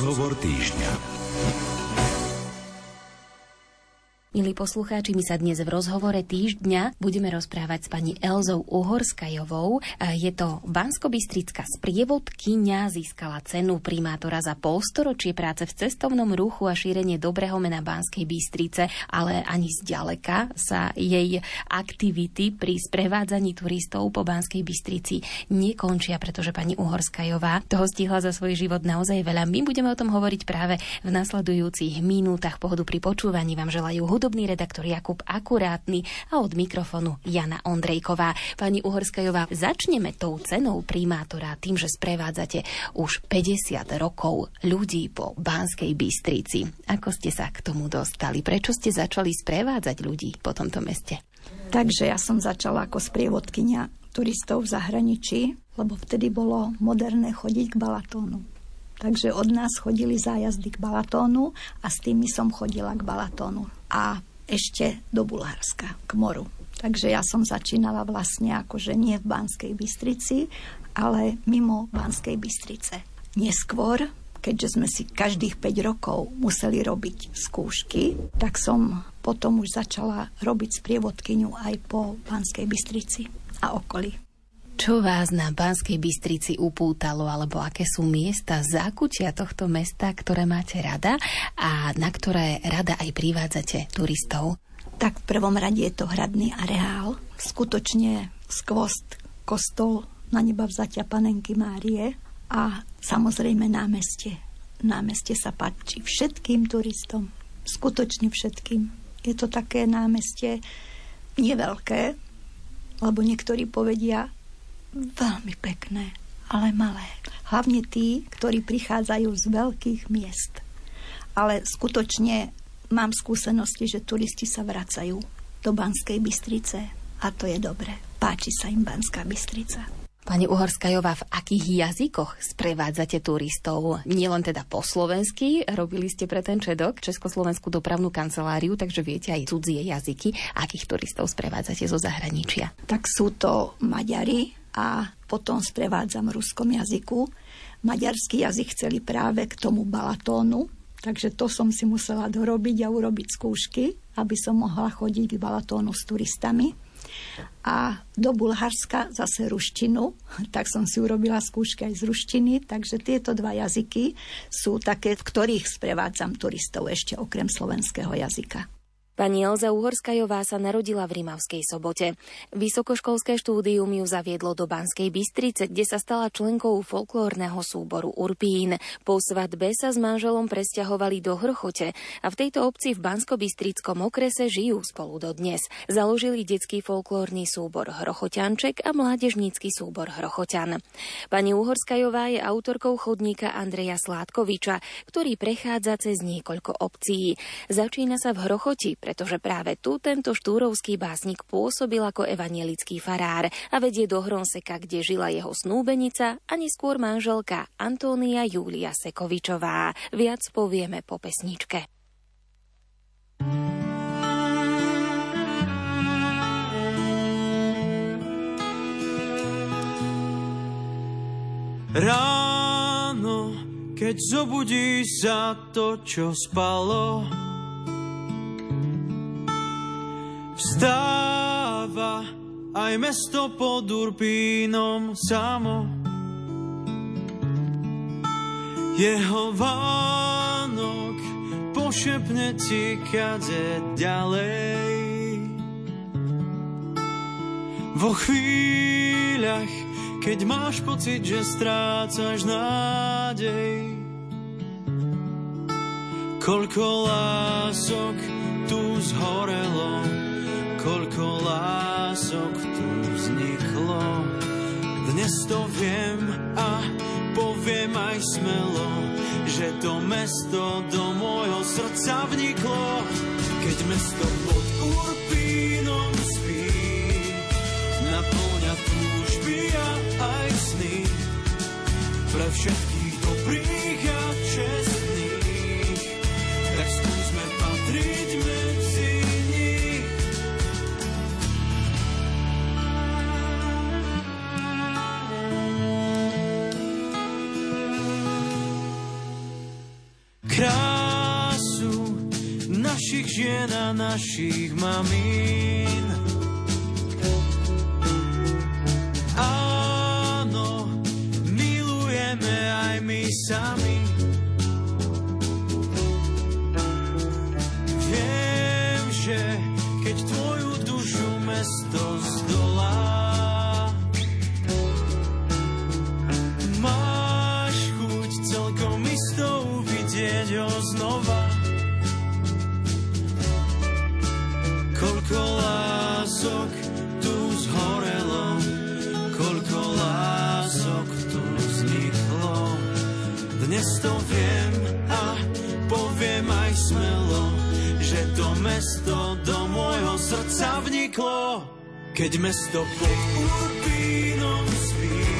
Rozhovor týždňa. Milí poslucháči, my sa dnes v rozhovore týždňa budeme rozprávať s pani Elzou Uhorskajovou. Je to banskobistrická sprievodkynia, získala cenu primátora za polstoročie práce v cestovnom ruchu a šírenie dobrého mena Banskej Bystrice, ale ani zďaleka sa jej aktivity pri sprevádzaní turistov po Banskej Bystrici nekončia, pretože pani Uhorskajová toho stihla za svoj život naozaj veľa. My budeme o tom hovoriť práve v nasledujúcich minútach pohodu pri počúvaní. Vám želajú hudobný redaktor Jakub Akurátny a od mikrofonu Jana Ondrejková. Pani Uhorskajová, začneme tou cenou primátora tým, že sprevádzate už 50 rokov ľudí po Banskej Bystrici. Ako ste sa k tomu dostali? Prečo ste začali sprevádzať ľudí po tomto meste? Takže ja som začala ako sprievodkynia turistov v zahraničí, lebo vtedy bolo moderné chodiť k Balatónu. Takže od nás chodili zájazdy k Balatónu a s tými som chodila k Balatónu a ešte do Bulharska, k moru. Takže ja som začínala vlastne akože nie v Banskej Bystrici, ale mimo Banskej Bystrice. Neskôr, keďže sme si každých 5 rokov museli robiť skúšky, tak som potom už začala robiť sprievodkyňu aj po Banskej Bystrici a okolí. Čo vás na Banskej Bystrici upútalo, alebo aké sú miesta zákutia tohto mesta, ktoré máte rada a na ktoré rada aj privádzate turistov? Tak v prvom rade je to hradný areál, skutočne skvost kostol na neba vzatia panenky Márie a samozrejme námestie. Námestie sa páči všetkým turistom, skutočne všetkým. Je to také námestie neveľké, lebo niektorí povedia, veľmi pekné, ale malé. Hlavne tí, ktorí prichádzajú z veľkých miest. Ale skutočne mám skúsenosti, že turisti sa vracajú do Banskej Bystrice a to je dobre. Páči sa im Banská Bystrica. Pani Uhorskajová, v akých jazykoch sprevádzate turistov? Nielen teda po slovensky, robili ste pre ten Čedok, Československú dopravnú kanceláriu, takže viete aj cudzie jazyky. Akých turistov sprevádzate zo zahraničia? Tak sú to Maďari, a potom sprevádzam v ruskom jazyku. Maďarský jazyk chceli práve k tomu Balatónu, takže to som si musela dorobiť a urobiť skúšky, aby som mohla chodiť k Balatónu s turistami. A do Bulharska zase ruštinu, tak som si urobila skúšky aj z ruštiny, takže tieto dva jazyky sú také, v ktorých sprevádzam turistov ešte okrem slovenského jazyka. Pani Elza Uhorskajová sa narodila v Rimavskej sobote. Vysokoškolské štúdium ju zaviedlo do Banskej Bystrice, kde sa stala členkou folklórneho súboru Urpín. Po svadbe sa s manželom presťahovali do Hrchote a v tejto obci v Bansko-Bystrickom okrese žijú spolu do dnes. Založili detský folklórny súbor Hrochoťanček a mládežnícky súbor Hrochoťan. Pani Uhorskajová je autorkou chodníka Andreja Sládkoviča, ktorý prechádza cez niekoľko obcí. Začína sa v Hrochoti, pretože práve tu tento štúrovský básnik pôsobil ako evanielický farár a vedie do Hronseka, kde žila jeho snúbenica a neskôr manželka Antónia Júlia Sekovičová. Viac povieme po pesničke. Ráno, keď zobudí sa to, čo spalo, Vstáva aj mesto pod Urpínom samo. Jeho Vánok pošepne ti kade ďalej. Vo chvíľach, keď máš pocit, že strácaš nádej, koľko lások tu zhorelo, koľko lások tu vzniklo. Dnes to viem a poviem aj smelo, že to mesto do môjho srdca vniklo. Keď mesto pod Urpínom spí, naplňa túžby a aj sny pre všetkých dobrých a čestných. Tak skúsme patriť medzi krásu našich žien a našich mamín. Áno, milujeme aj my sami. Vniklo. Keď mesto pod Urbínom spí,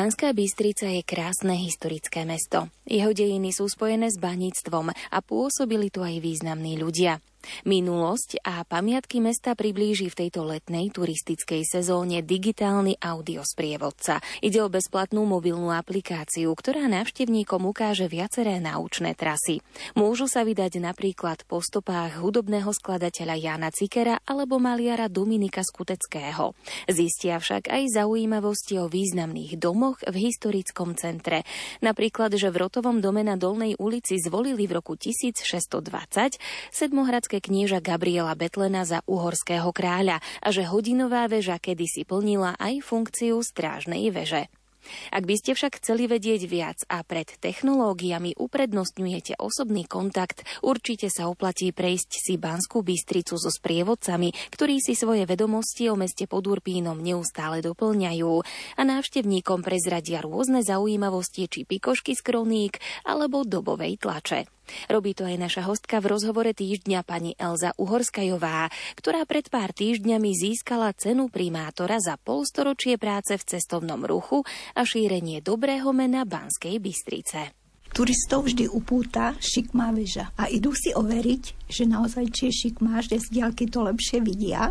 Banská Bystrica je krásne historické mesto. Jeho dejiny sú spojené s baníctvom a pôsobili tu aj významní ľudia. Minulosť a pamiatky mesta priblíži v tejto letnej turistickej sezóne digitálny audiosprievodca. Ide o bezplatnú mobilnú aplikáciu, ktorá návštevníkom ukáže viaceré naučné trasy. Môžu sa vydať napríklad po stopách hudobného skladateľa Jana Cikera alebo maliara Dominika Skuteckého. Zistia však aj zaujímavosti o významných domoch v historickom centre. Napríklad, že v Rotovom dome na Dolnej ulici zvolili v roku 1620 sedmohradské knieža Gabriela Betlena za uhorského kráľa a že hodinová väža kedysi plnila aj funkciu strážnej veže. Ak by ste však chceli vedieť viac a pred technológiami uprednostňujete osobný kontakt, určite sa oplatí prejsť si Banskú Bystricu so sprievodcami, ktorí si svoje vedomosti o meste pod Urpínom neustále doplňajú a návštevníkom prezradia rôzne zaujímavosti či pikošky z kroník alebo dobovej tlače. Robí to aj naša hostka v rozhovore týždňa pani Elza Uhorskajová, ktorá pred pár týždňami získala cenu primátora za polstoročie práce v cestovnom ruchu a šírenie dobrého mena Banskej Bystrice. Turistov vždy upúta šikmá väža a idú si overiť, že naozaj či je šikmá, že z diaľky to lepšie vidia.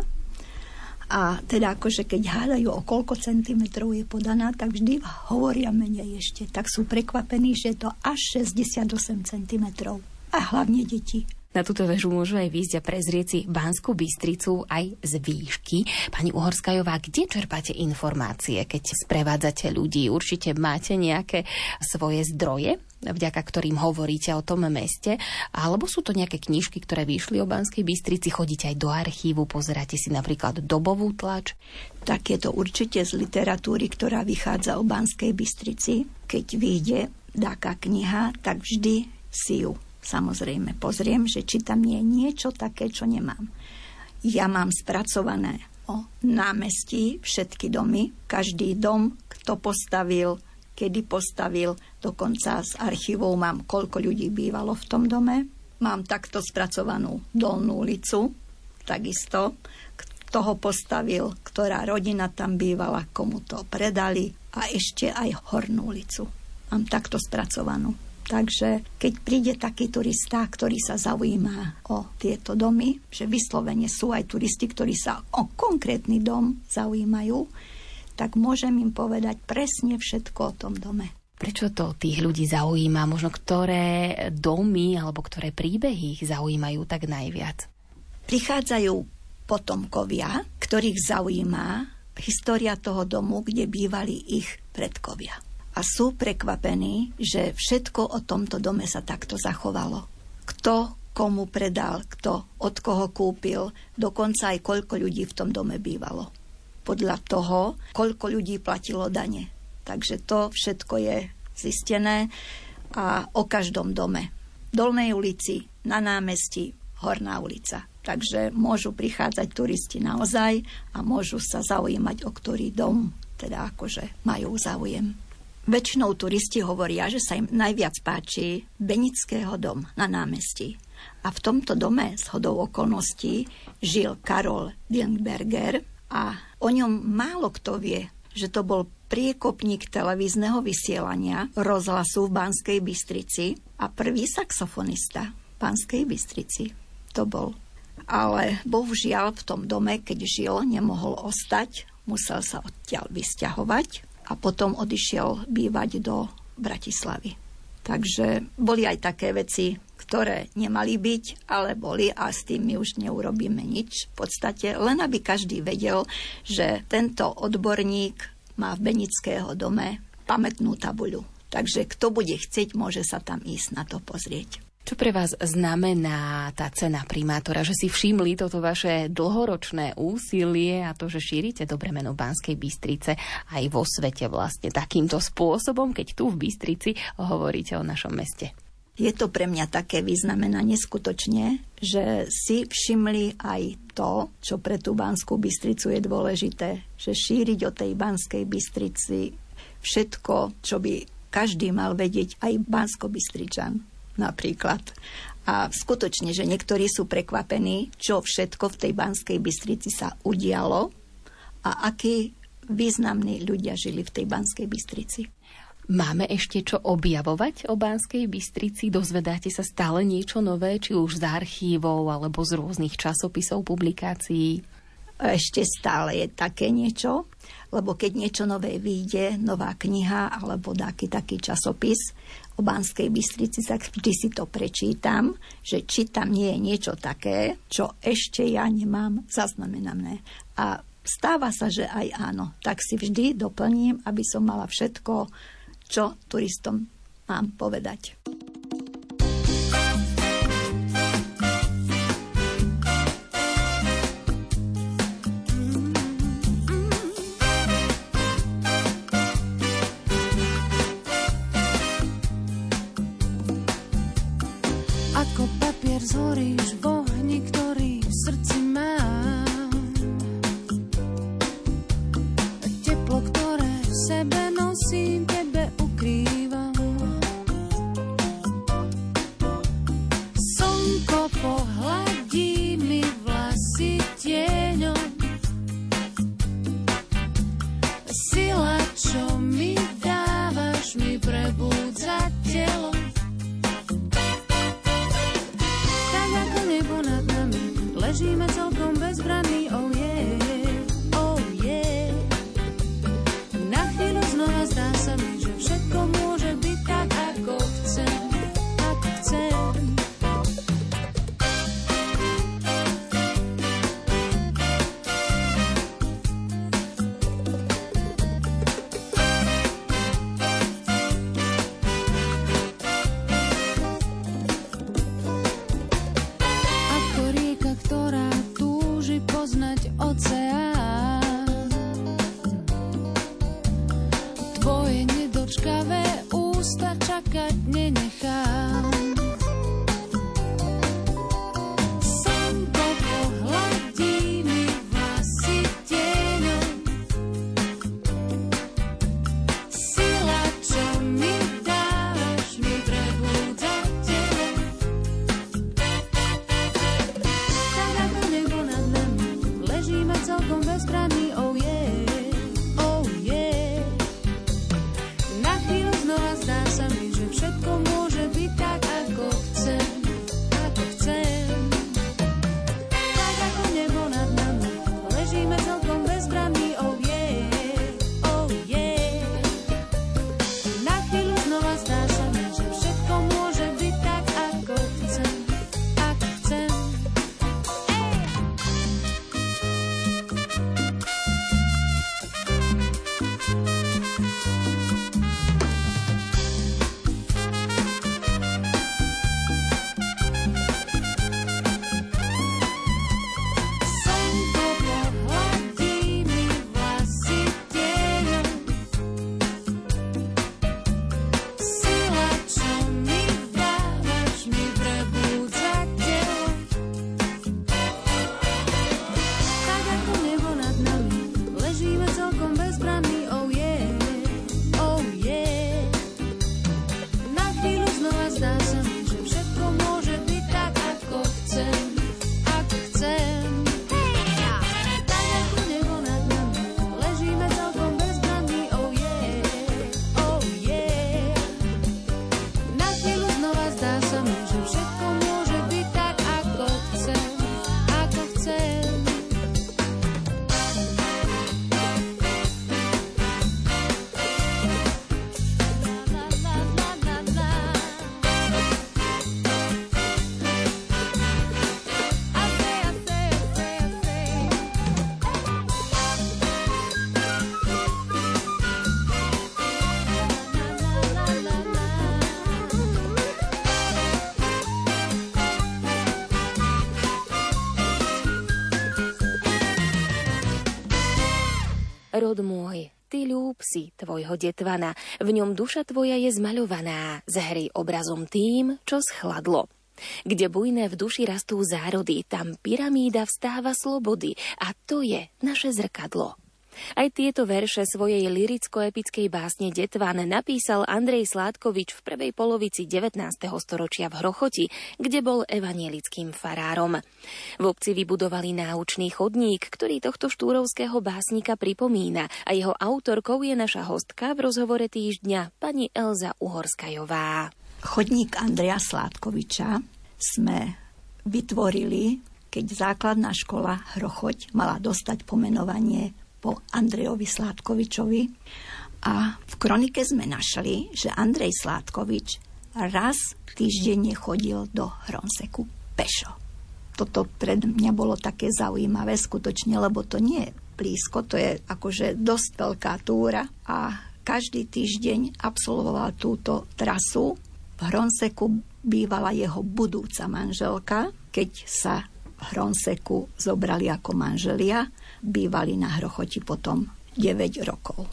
A teda akože keď hádajú o koľko centimetrov je podaná, tak vždy hovoria menej ešte. Tak sú prekvapení, že je to až 68 centimetrov. A hlavne deti. Na túto väžu môžu aj výjsť a prezrieť si Banskú Bystricu aj z výšky. Pani Uhorskajová, kde čerpáte informácie, keď sprevádzate ľudí? Určite máte nejaké svoje zdroje, vďaka ktorým hovoríte o tom meste, alebo sú to nejaké knižky, ktoré vyšli o Banskej Bystrici, chodíte aj do archívu, pozeráte si napríklad dobovú tlač? Tak je to určite z literatúry, ktorá vychádza o Banskej Bystrici. Keď vyjde taká kniha, tak vždy si ju samozrejme pozriem, že či tam nie je niečo také, čo nemám. Ja mám spracované o námestí všetky domy, každý dom, kto postavil, kedy postavil, dokonca z archívov mám, koľko ľudí bývalo v tom dome. Mám takto spracovanú dolnú ulicu, takisto, kto ho postavil, ktorá rodina tam bývala, komu to predali a ešte aj hornú ulicu. Mám takto spracovanú. Takže keď príde taký turista, ktorý sa zaujíma o tieto domy, že vyslovene sú aj turisti, ktorí sa o konkrétny dom zaujímajú, tak môžem im povedať presne všetko o tom dome. Prečo to tých ľudí zaujíma? Možno ktoré domy alebo ktoré príbehy ich zaujímajú tak najviac? Prichádzajú potomkovia, ktorých zaujíma história toho domu, kde bývali ich predkovia. A sú prekvapení, že všetko o tomto dome sa takto zachovalo. Kto komu predal, kto od koho kúpil, dokonca aj koľko ľudí v tom dome bývalo. Podľa toho, koľko ľudí platilo dane Takže to všetko je zistené a o každom dome. V Dolnej ulici, na námestí, Horná ulica. Takže môžu prichádzať turisti naozaj a môžu sa zaujímať o ktorý dom, teda akože majú záujem. Väčšinou turisti hovoria, že sa im najviac páči Benického dom na námestí. A v tomto dome s hodou okolností žil Karol Dillenberger a o ňom málo kto vie, že to bol priekopník televízneho vysielania rozhlasu v Banskej Bystrici a prvý saxofonista v Banskej Bystrici. To bol. Ale bohužiaľ v tom dome, keď žil, nemohol ostať, musel sa odtiaľ vysťahovať a potom odišiel bývať do Bratislavy. Takže boli aj také veci, ktoré nemali byť, ale boli a s tým my už neurobíme nič. V podstate len aby každý vedel, že tento odborník má v Benického dome pamätnú tabuľu. Takže kto bude chcieť, môže sa tam ísť na to pozrieť. Čo pre vás znamená tá cena primátora, že si všimli toto vaše dlhoročné úsilie a to, že šírite dobre meno Banskej Bystrice aj vo svete vlastne takýmto spôsobom, keď tu v Bystrici hovoríte o našom meste? Je to pre mňa také vyznamenanie skutočne, že si všimli aj to, čo pre tú Banskú Bystricu je dôležité, že šíriť o tej Banskej Bystrici všetko, čo by každý mal vedieť, aj Bansko-Bystričan napríklad. A skutočne, že niektorí sú prekvapení, čo všetko v tej Banskej Bystrici sa udialo a akí významní ľudia žili v tej Banskej Bystrici. Máme ešte čo objavovať o Banskej Bystrici? Dozvedáte sa stále niečo nové, či už z archívov alebo z rôznych časopisov, publikácií? Ešte stále je také niečo, lebo keď niečo nové vyjde, nová kniha alebo taký taký časopis o Banskej Bystrici, tak vždy si to prečítam, že či tam nie je niečo také, čo ešte ja nemám zaznamenané. A stáva sa, že aj áno. Tak si vždy doplním, aby som mala všetko čo turistom mám povedať. visores ležíme celkom bezbranný, oh Rod môj, ty ľúb si tvojho detvana, v ňom duša tvoja je zmaľovaná, zahrej obrazom tým, čo schladlo. Kde bujné v duši rastú zárody, tam pyramída vstáva slobody a to je naše zrkadlo. Aj tieto verše svojej liricko-epickej básne Detvan napísal Andrej Sládkovič v prvej polovici 19. storočia v Hrochoti, kde bol evanielickým farárom. V obci vybudovali náučný chodník, ktorý tohto štúrovského básnika pripomína a jeho autorkou je naša hostka v rozhovore týždňa pani Elza Uhorskajová. Chodník Andreja Sládkoviča sme vytvorili, keď základná škola Hrochoť mala dostať pomenovanie po Andrejovi Sládkovičovi. A v kronike sme našli, že Andrej Sládkovič raz týždenne chodil do Hronseku pešo. Toto pred mňa bolo také zaujímavé skutočne, lebo to nie je blízko, to je akože dosť veľká túra a každý týždeň absolvoval túto trasu. V Hronseku bývala jeho budúca manželka, keď sa v Hronseku zobrali ako manželia bývali na Hrochoti potom 9 rokov.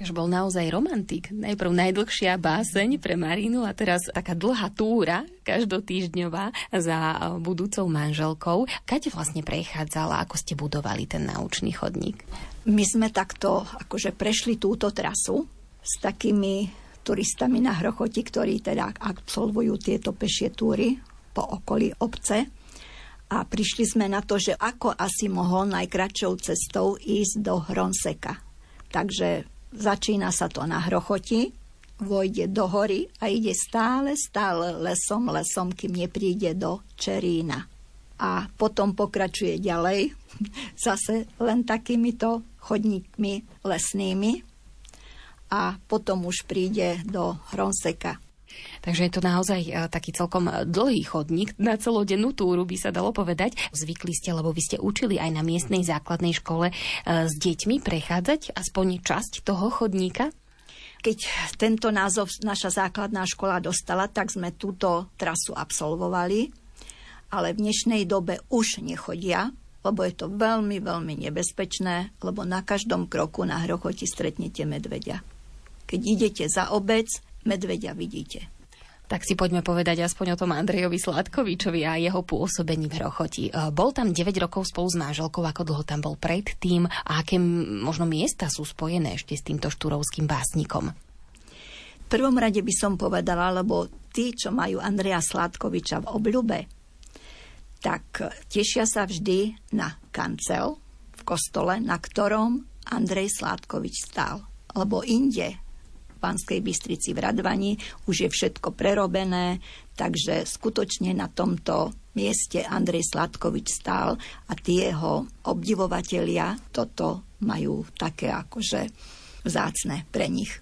Takže bol naozaj romantik. Najprv najdlhšia báseň pre Marínu a teraz taká dlhá túra, každotýždňová, za budúcou manželkou. Kade vlastne prechádzala, ako ste budovali ten naučný chodník? My sme takto akože prešli túto trasu s takými turistami na Hrochoti, ktorí teda absolvujú tieto pešie túry po okolí obce a prišli sme na to, že ako asi mohol najkračšou cestou ísť do Hronseka. Takže začína sa to na Hrochoti, vojde do hory a ide stále, stále lesom, lesom, kým nepríde do Čerína. A potom pokračuje ďalej, zase len takýmito chodníkmi lesnými a potom už príde do Hronseka. Takže je to naozaj e, taký celkom dlhý chodník na celodennú túru, by sa dalo povedať. Zvykli ste, lebo vy ste učili aj na miestnej základnej škole e, s deťmi prechádzať aspoň časť toho chodníka? Keď tento názov naša základná škola dostala, tak sme túto trasu absolvovali, ale v dnešnej dobe už nechodia, lebo je to veľmi, veľmi nebezpečné, lebo na každom kroku na hrochoti stretnete medveďa. Keď idete za obec, medveďa vidíte. Tak si poďme povedať aspoň o tom Andrejovi Sladkovičovi a jeho pôsobení v Rochoti. E, bol tam 9 rokov spolu s manželkou, ako dlho tam bol predtým a aké možno miesta sú spojené ešte s týmto štúrovským básnikom? V prvom rade by som povedala, lebo tí, čo majú Andreja Sladkoviča v obľube, tak tešia sa vždy na kancel v kostole, na ktorom Andrej Sládkovič stál. Lebo inde Banskej Bystrici v Radvani, už je všetko prerobené, takže skutočne na tomto mieste Andrej Sladkovič stál a tie jeho obdivovatelia toto majú také akože vzácne pre nich.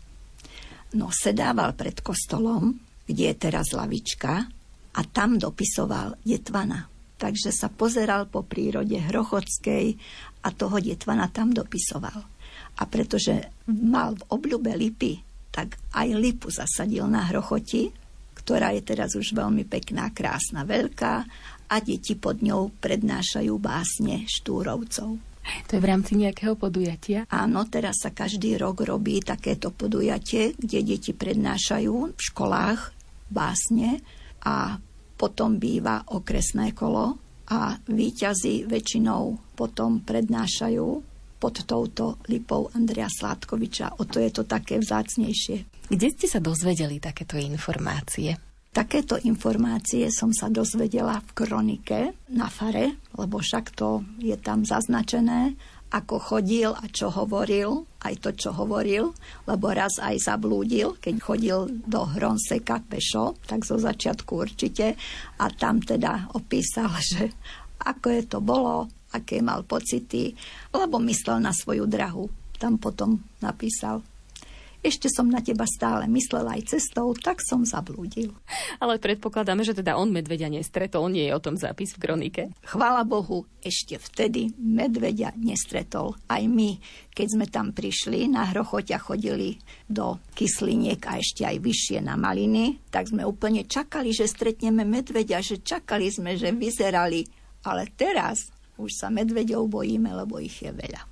No sedával pred kostolom, kde je teraz lavička a tam dopisoval Detvana. Takže sa pozeral po prírode Hrochodskej a toho Detvana tam dopisoval. A pretože mal v obľube lipy tak aj lipu zasadil na hrochoti, ktorá je teraz už veľmi pekná, krásna, veľká a deti pod ňou prednášajú básne štúrovcov. To je v rámci nejakého podujatia? Áno, teraz sa každý rok robí takéto podujatie, kde deti prednášajú v školách básne a potom býva okresné kolo a výťazí väčšinou potom prednášajú pod touto lipou Andrea Sládkoviča. O to je to také vzácnejšie. Kde ste sa dozvedeli takéto informácie? Takéto informácie som sa dozvedela v kronike na fare, lebo však to je tam zaznačené, ako chodil a čo hovoril, aj to, čo hovoril, lebo raz aj zablúdil, keď chodil do Hronseka pešo, tak zo začiatku určite, a tam teda opísal, že ako je to bolo, aké mal pocity, lebo myslel na svoju drahu. Tam potom napísal ešte som na teba stále myslel aj cestou, tak som zablúdil. Ale predpokladáme, že teda on medveďa nestretol, nie je o tom zápis v kronike. Chvála Bohu, ešte vtedy medveďa nestretol. Aj my, keď sme tam prišli, na Hrochoťa chodili do Kysliniek a ešte aj vyššie na Maliny, tak sme úplne čakali, že stretneme medveďa, že čakali sme, že vyzerali. Ale teraz už sa medveďov bojíme, lebo ich je veľa.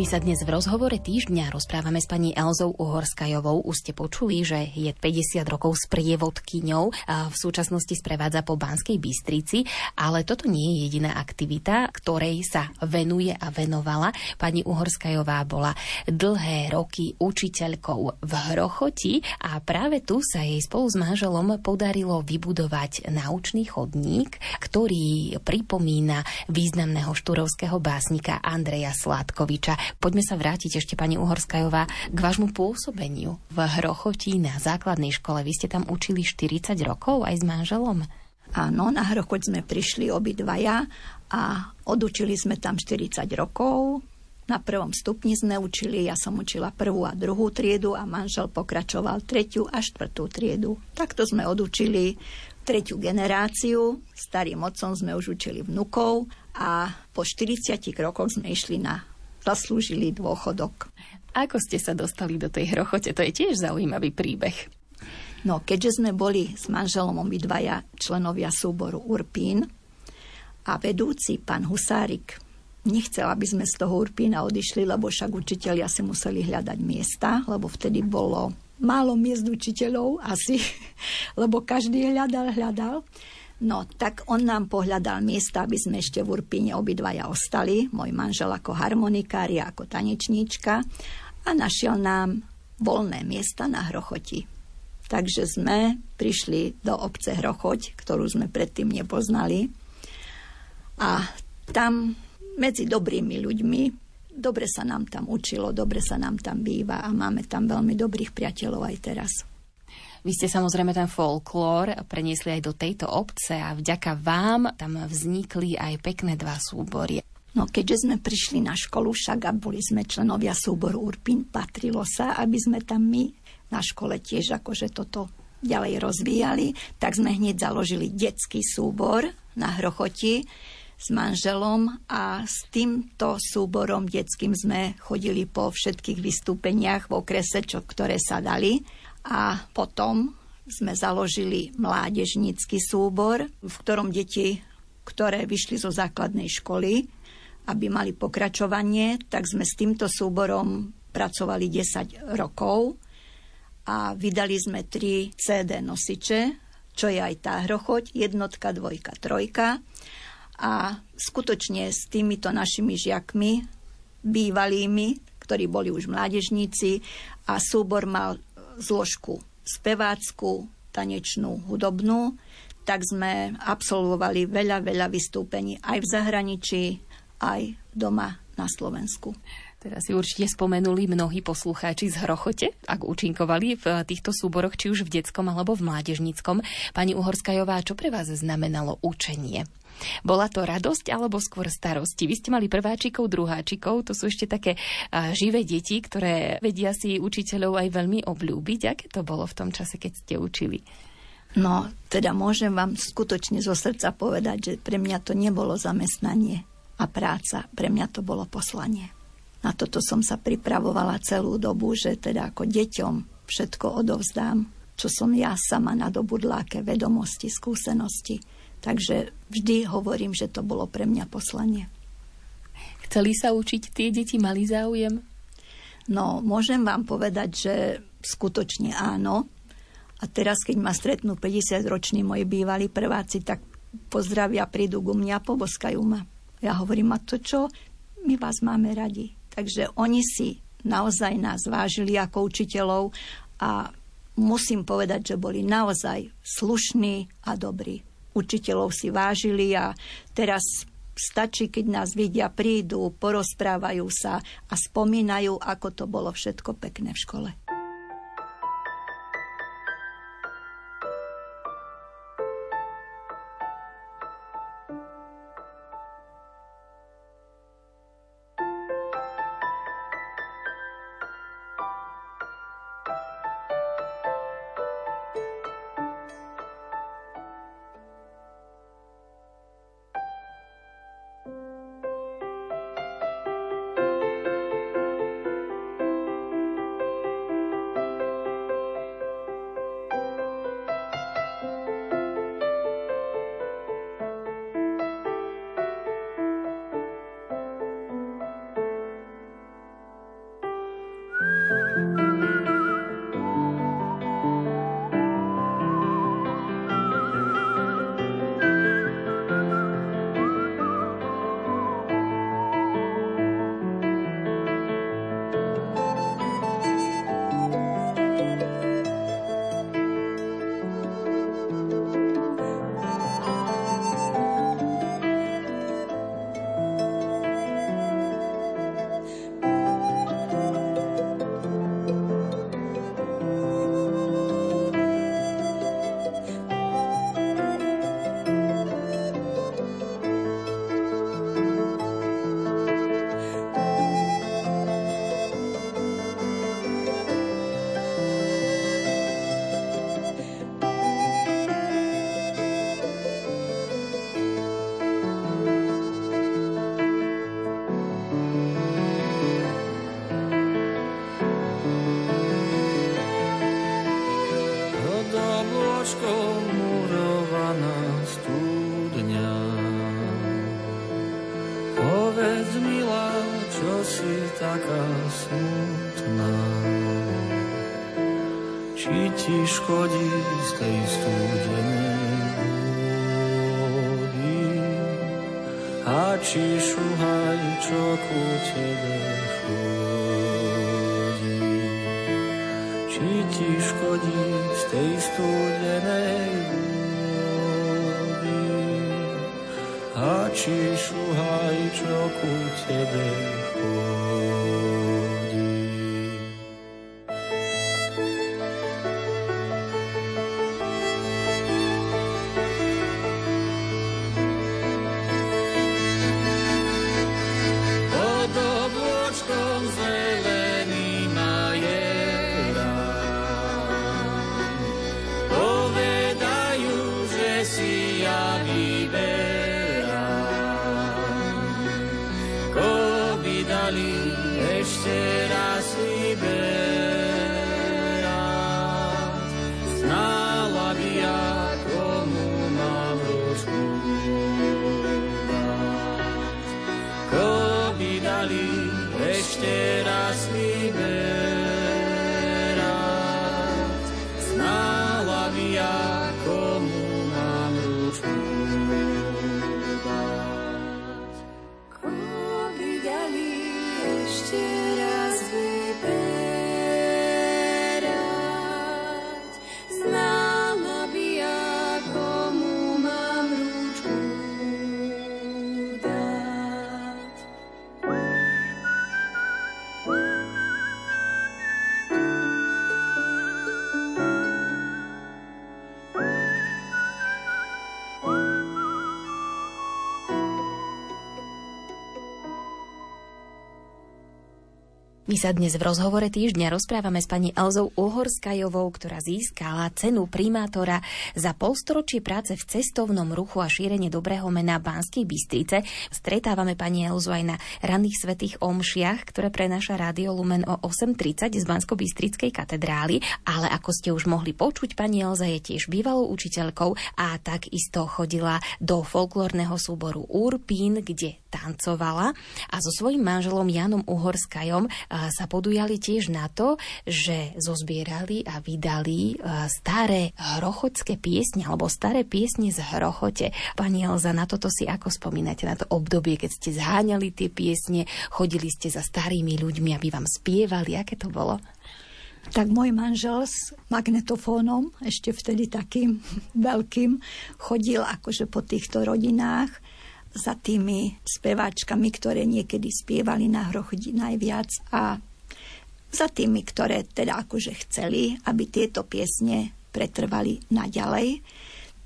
My sa dnes v rozhovore týždňa rozprávame s pani Elzou Uhorskajovou. Už ste počuli, že je 50 rokov s prievodkyňou a v súčasnosti sprevádza po Banskej Bystrici, ale toto nie je jediná aktivita, ktorej sa venuje a venovala. Pani Uhorskajová bola dlhé roky učiteľkou v Hrochoti a práve tu sa jej spolu s manželom podarilo vybudovať naučný chodník, ktorý pripomína významného štúrovského básnika Andreja Sládkoviča. Poďme sa vrátiť ešte, pani Uhorskajová, k vášmu pôsobeniu v Hrochotí na základnej škole. Vy ste tam učili 40 rokov aj s manželom? Áno, na Hrochoť sme prišli obidvaja a odučili sme tam 40 rokov. Na prvom stupni sme učili, ja som učila prvú a druhú triedu a manžel pokračoval tretiu a štvrtú triedu. Takto sme odučili tretiu generáciu, starým otcom sme už učili vnukov a po 40 rokoch sme išli na zaslúžili dôchodok. Ako ste sa dostali do tej hrochote? To je tiež zaujímavý príbeh. No, keďže sme boli s manželom obidvaja členovia súboru Urpín a vedúci pán Husárik nechcel, aby sme z toho Urpína odišli, lebo však učiteľia si museli hľadať miesta, lebo vtedy bolo málo miest učiteľov asi, lebo každý hľadal, hľadal. No, tak on nám pohľadal miesta, aby sme ešte v Urpíne obidvaja ostali, môj manžel ako harmonikár, ja ako tanečníčka a našiel nám voľné miesta na Hrochoti. Takže sme prišli do obce Hrochoť, ktorú sme predtým nepoznali. A tam medzi dobrými ľuďmi. Dobre sa nám tam učilo, dobre sa nám tam býva a máme tam veľmi dobrých priateľov aj teraz. Vy ste samozrejme ten folklór preniesli aj do tejto obce a vďaka vám tam vznikli aj pekné dva súbory. No keďže sme prišli na školu však a boli sme členovia súboru Urpin, patrilo sa, aby sme tam my na škole tiež akože toto ďalej rozvíjali, tak sme hneď založili detský súbor na Hrochoti, s manželom a s týmto súborom detským sme chodili po všetkých vystúpeniach v okrese, čo, ktoré sa dali. A potom sme založili mládežnícky súbor, v ktorom deti, ktoré vyšli zo základnej školy, aby mali pokračovanie, tak sme s týmto súborom pracovali 10 rokov a vydali sme 3 CD nosiče, čo je aj tá hrochoť, jednotka, dvojka, trojka. A skutočne s týmito našimi žiakmi, bývalými, ktorí boli už mládežníci a súbor mal zložku spevácku, tanečnú, hudobnú, tak sme absolvovali veľa, veľa vystúpení aj v zahraničí, aj doma na Slovensku. Teraz si určite spomenuli mnohí poslucháči z Hrochote, ak účinkovali v týchto súboroch, či už v detskom alebo v mládežníckom. Pani Uhorskajová, čo pre vás znamenalo učenie? Bola to radosť alebo skôr starosti? Vy ste mali prváčikov, druháčikov, to sú ešte také živé deti, ktoré vedia si učiteľov aj veľmi obľúbiť. Aké to bolo v tom čase, keď ste učili? No, teda môžem vám skutočne zo srdca povedať, že pre mňa to nebolo zamestnanie a práca, pre mňa to bolo poslanie. Na toto som sa pripravovala celú dobu, že teda ako deťom všetko odovzdám, čo som ja sama nadobudla, aké vedomosti, skúsenosti Takže vždy hovorím, že to bolo pre mňa poslanie. Chceli sa učiť tie deti, mali záujem? No, môžem vám povedať, že skutočne áno. A teraz, keď ma stretnú 50-roční moji bývalí prváci, tak pozdravia, prídu ku mňa a poboskajú ma. Ja hovorím, a to čo? My vás máme radi. Takže oni si naozaj nás vážili ako učiteľov a musím povedať, že boli naozaj slušní a dobrí učiteľov si vážili a teraz stačí, keď nás vidia, prídu, porozprávajú sa a spomínajú, ako to bolo všetko pekné v škole. Či šuhaj, čo ku tebe chodí? Či ti škodí z tej studenej vody? A či šuhaj, čo ku tebe chodí? My sa dnes v rozhovore týždňa rozprávame s pani Elzou Uhorskajovou, ktorá získala cenu primátora za polstoročie práce v cestovnom ruchu a šírenie dobrého mena Banskej Bystrice. Stretávame pani Elzu aj na ranných svetých omšiach, ktoré prenáša Rádio Lumen o 8.30 z Bansko-Bystrickej katedrály, ale ako ste už mohli počuť, pani Elza je tiež bývalou učiteľkou a takisto chodila do folklórneho súboru Urpín, kde tancovala a so svojím manželom Janom Uhorskajom a, sa podujali tiež na to, že zozbierali a vydali a, staré hrochocké piesne alebo staré piesne z hrochote. Pani Elza, na toto si ako spomínate, na to obdobie, keď ste zháňali tie piesne, chodili ste za starými ľuďmi, aby vám spievali, aké to bolo? Tak môj manžel s magnetofónom, ešte vtedy takým veľkým, chodil akože po týchto rodinách za tými speváčkami, ktoré niekedy spievali na hrochodi najviac a za tými, ktoré teda akože chceli, aby tieto piesne pretrvali naďalej.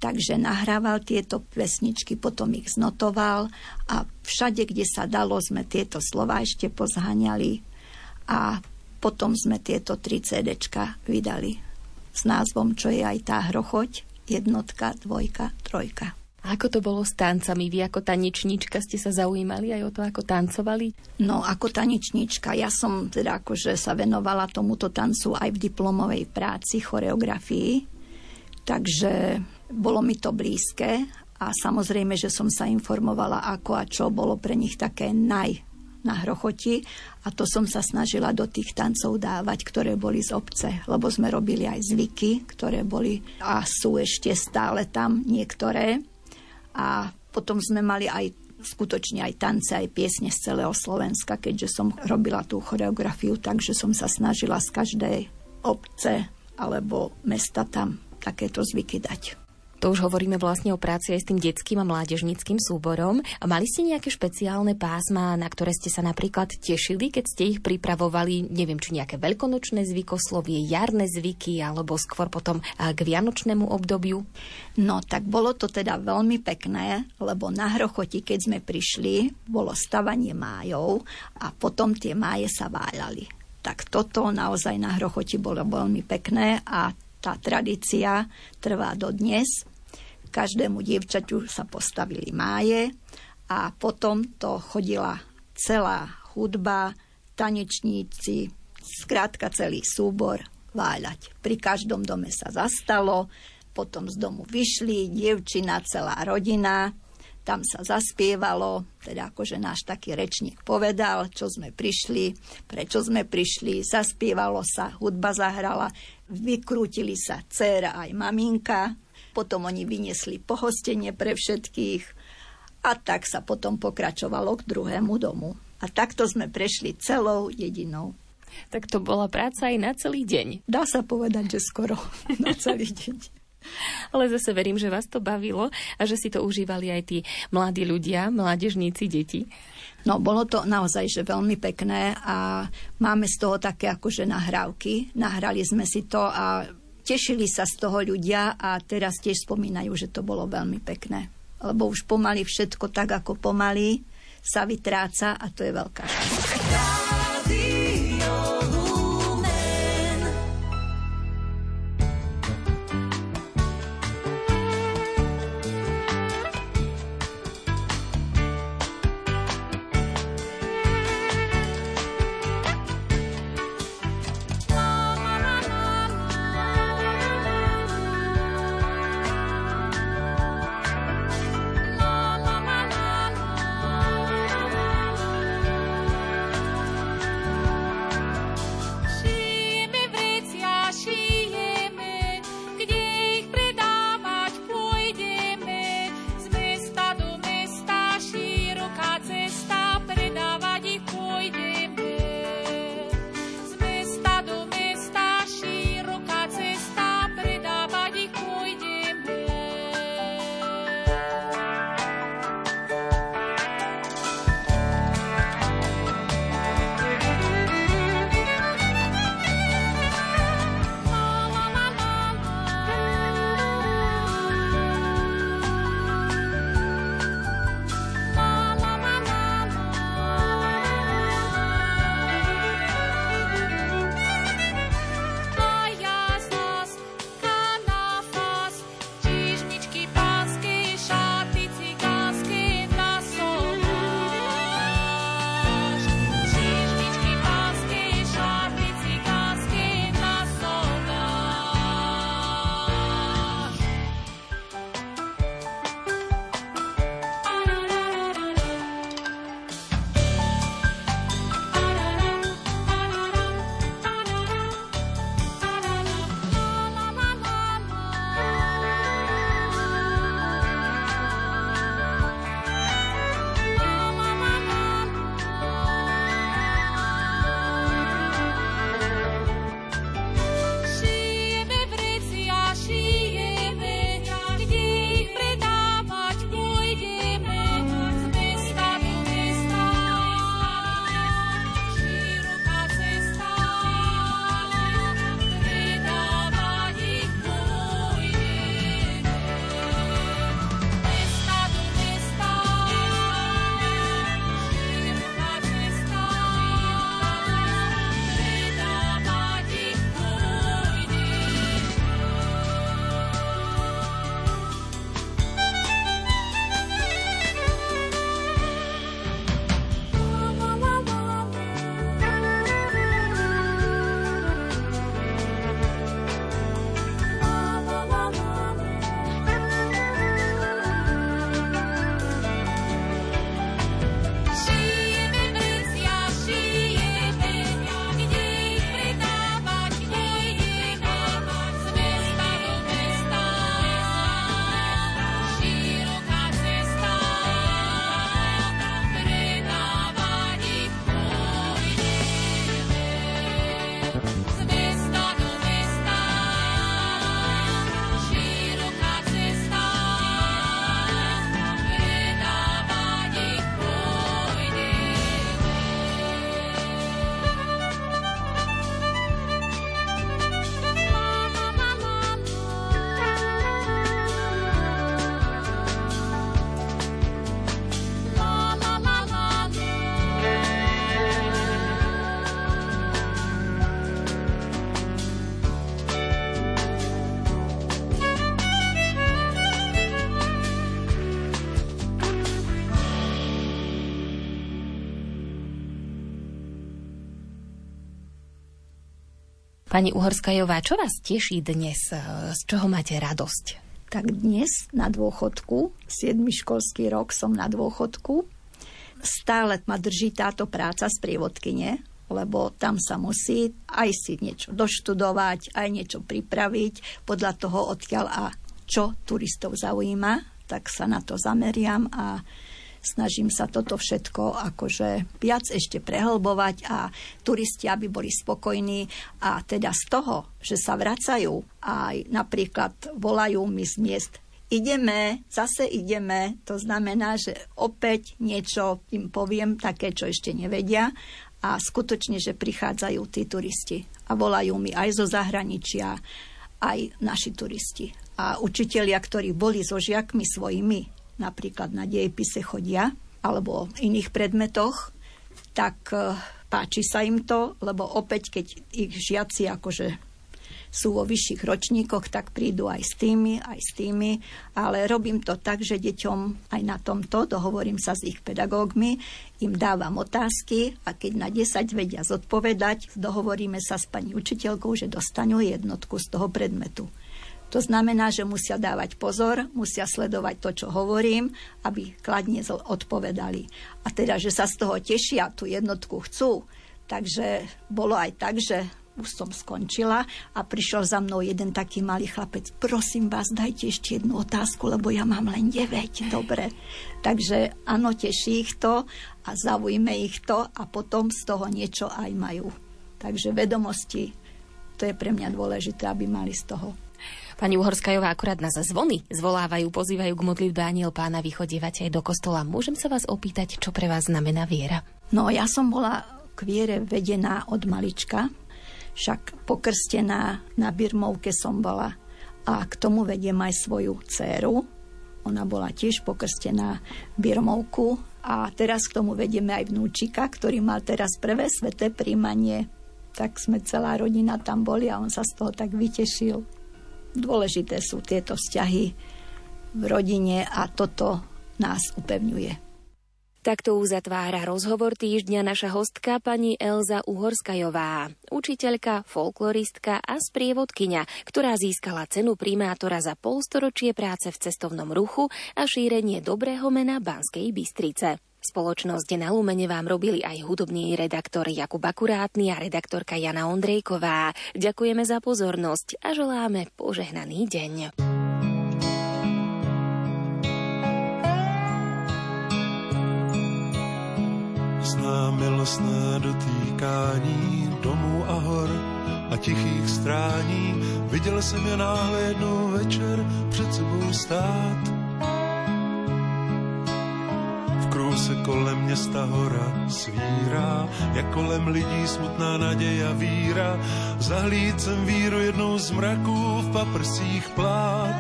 Takže nahrával tieto pesničky, potom ich znotoval a všade, kde sa dalo, sme tieto slova ešte pozháňali a potom sme tieto tri CDčka vydali s názvom, čo je aj tá hrochoť, jednotka, dvojka, trojka. Ako to bolo s tancami? Vy ako tanečníčka ste sa zaujímali aj o to, ako tancovali? No, ako tanečníčka, ja som teda akože sa venovala tomuto tancu aj v diplomovej práci, choreografii, takže bolo mi to blízke a samozrejme, že som sa informovala, ako a čo bolo pre nich také naj na hrochoti a to som sa snažila do tých tancov dávať, ktoré boli z obce, lebo sme robili aj zvyky, ktoré boli a sú ešte stále tam niektoré. A potom sme mali aj skutočne aj tance, aj piesne z celého Slovenska, keďže som robila tú choreografiu, takže som sa snažila z každej obce alebo mesta tam takéto zvyky dať. To už hovoríme vlastne o práci aj s tým detským a mládežnickým súborom. Mali ste nejaké špeciálne pásma, na ktoré ste sa napríklad tešili, keď ste ich pripravovali, neviem, či nejaké veľkonočné zvykoslovie, jarné zvyky, alebo skôr potom k vianočnému obdobiu? No, tak bolo to teda veľmi pekné, lebo na Hrochoti, keď sme prišli, bolo stavanie májov a potom tie máje sa váľali. Tak toto naozaj na Hrochoti bolo veľmi pekné a tá tradícia trvá dodnes každému dievčaťu sa postavili máje a potom to chodila celá hudba, tanečníci, skrátka celý súbor váľať. Pri každom dome sa zastalo, potom z domu vyšli, dievčina, celá rodina, tam sa zaspievalo, teda akože náš taký rečník povedal, čo sme prišli, prečo sme prišli, zaspievalo sa, hudba zahrala, vykrútili sa dcera aj maminka, potom oni vyniesli pohostenie pre všetkých a tak sa potom pokračovalo k druhému domu. A takto sme prešli celou jedinou. Tak to bola práca aj na celý deň. Dá sa povedať, že skoro na celý deň. Ale zase verím, že vás to bavilo a že si to užívali aj tí mladí ľudia, mládežníci, deti. No, bolo to naozaj že veľmi pekné a máme z toho také akože nahrávky. Nahrali sme si to a tešili sa z toho ľudia a teraz tiež spomínajú, že to bolo veľmi pekné. Lebo už pomaly všetko tak, ako pomaly sa vytráca a to je veľká škoda. Pani Uhorskajová, čo vás teší dnes? Z čoho máte radosť? Tak dnes na dôchodku, 7. školský rok som na dôchodku, stále ma drží táto práca z prievodkyne, lebo tam sa musí aj si niečo doštudovať, aj niečo pripraviť podľa toho, odkiaľ a čo turistov zaujíma, tak sa na to zameriam a snažím sa toto všetko akože viac ešte prehlbovať a turisti, aby boli spokojní. A teda z toho, že sa vracajú aj napríklad volajú mi z miest ideme, zase ideme, to znamená, že opäť niečo im poviem také, čo ešte nevedia. A skutočne, že prichádzajú tí turisti a volajú mi aj zo zahraničia, aj naši turisti. A učitelia, ktorí boli so žiakmi svojimi napríklad na dejepise chodia, alebo v iných predmetoch, tak e, páči sa im to, lebo opäť, keď ich žiaci akože sú vo vyšších ročníkoch, tak prídu aj s tými, aj s tými, ale robím to tak, že deťom aj na tomto, dohovorím sa s ich pedagógmi, im dávam otázky a keď na 10 vedia zodpovedať, dohovoríme sa s pani učiteľkou, že dostanú jednotku z toho predmetu. To znamená, že musia dávať pozor, musia sledovať to, čo hovorím, aby kladne odpovedali. A teda, že sa z toho tešia, tú jednotku chcú. Takže bolo aj tak, že už som skončila a prišiel za mnou jeden taký malý chlapec. Prosím vás, dajte ešte jednu otázku, lebo ja mám len 9. Dobre. Takže áno, teší ich to a zaujme ich to a potom z toho niečo aj majú. Takže vedomosti, to je pre mňa dôležité, aby mali z toho. Pani Uhorskájová, akurát nás zvoní zvolávajú, pozývajú k modlitbe Aniel pána, vychodievate aj do kostola. Môžem sa vás opýtať, čo pre vás znamená viera? No, ja som bola k viere vedená od malička, však pokrstená na Birmovke som bola a k tomu vediem aj svoju dceru. Ona bola tiež pokrstená Birmovku a teraz k tomu vedieme aj vnúčika, ktorý mal teraz prvé sveté príjmanie. Tak sme celá rodina tam boli a on sa z toho tak vytešil. Dôležité sú tieto vzťahy v rodine a toto nás upevňuje. Takto uzatvára rozhovor týždňa naša hostka pani Elza Uhorskajová, učiteľka, folkloristka a sprievodkyňa, ktorá získala cenu primátora za polstoročie práce v cestovnom ruchu a šírenie dobrého mena Banskej Bystrice. Spoločnosť na Lumene vám robili aj hudobný redaktor Jakub Akurátny a redaktorka Jana Ondrejková. Ďakujeme za pozornosť a želáme požehnaný deň. Zná milostné dotýkání domů a hor a tichých strání. Viděl jsem je náhle jednou večer před sebou stát se kolem města hora svírá, jak kolem lidí smutná naděje a víra. Zahlíd jsem víru jednou z mraků v paprsích plát.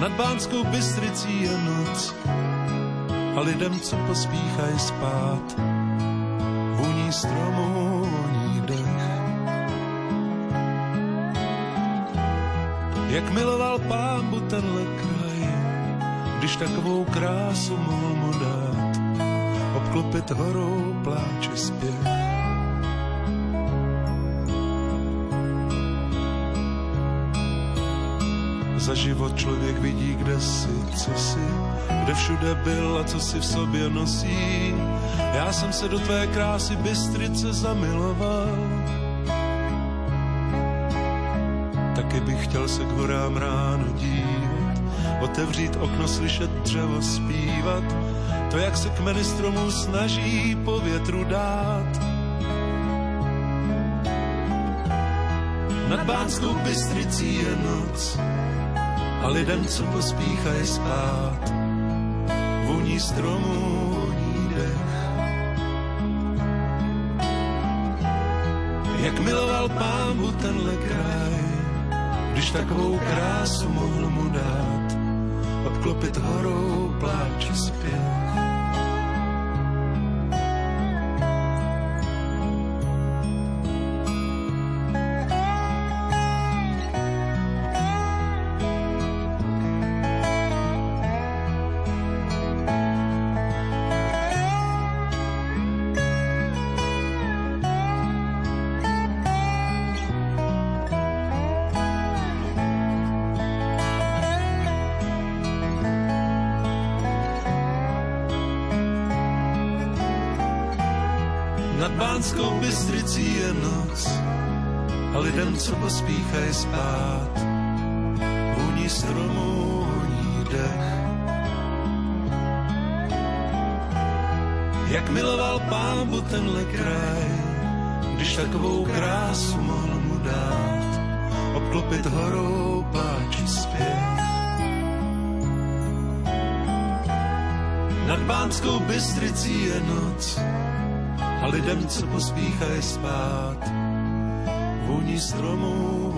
Nad Bánskou Bystricí je noc a lidem, co pospíchají spát, vůní stromů voní dech. Jak miloval pámbu tenhle kraj, když takovou krásu mohl mu dát, obklopit horou pláče zpěv. Za život člověk vidí, kde si, co si, kde všude byl a co si v sobě nosí. Já jsem se do tvé krásy Bystrice zamiloval. Taky bych chtěl se k horám ráno dívat otevřít okno, slyšet dřevo zpívat, to, jak se kmeny stromů snaží po větru dát. Nad Bánskou Bystricí je noc a lidem, co pospíchají spát, vůní stromů voní dech. Jak miloval pámu tenhle kraj, když takovou krásu mohl mu dát obklopit horou pláč co pospíchají spát, vůní stromů, vůní dech. Jak miloval pámbu tenhle kraj, když takovou krásu mohl mu dát, obklopit horou pláči zpět. Nad Bánskou Bystricí je noc a lidem, co pospíchají spát, vůní stromů.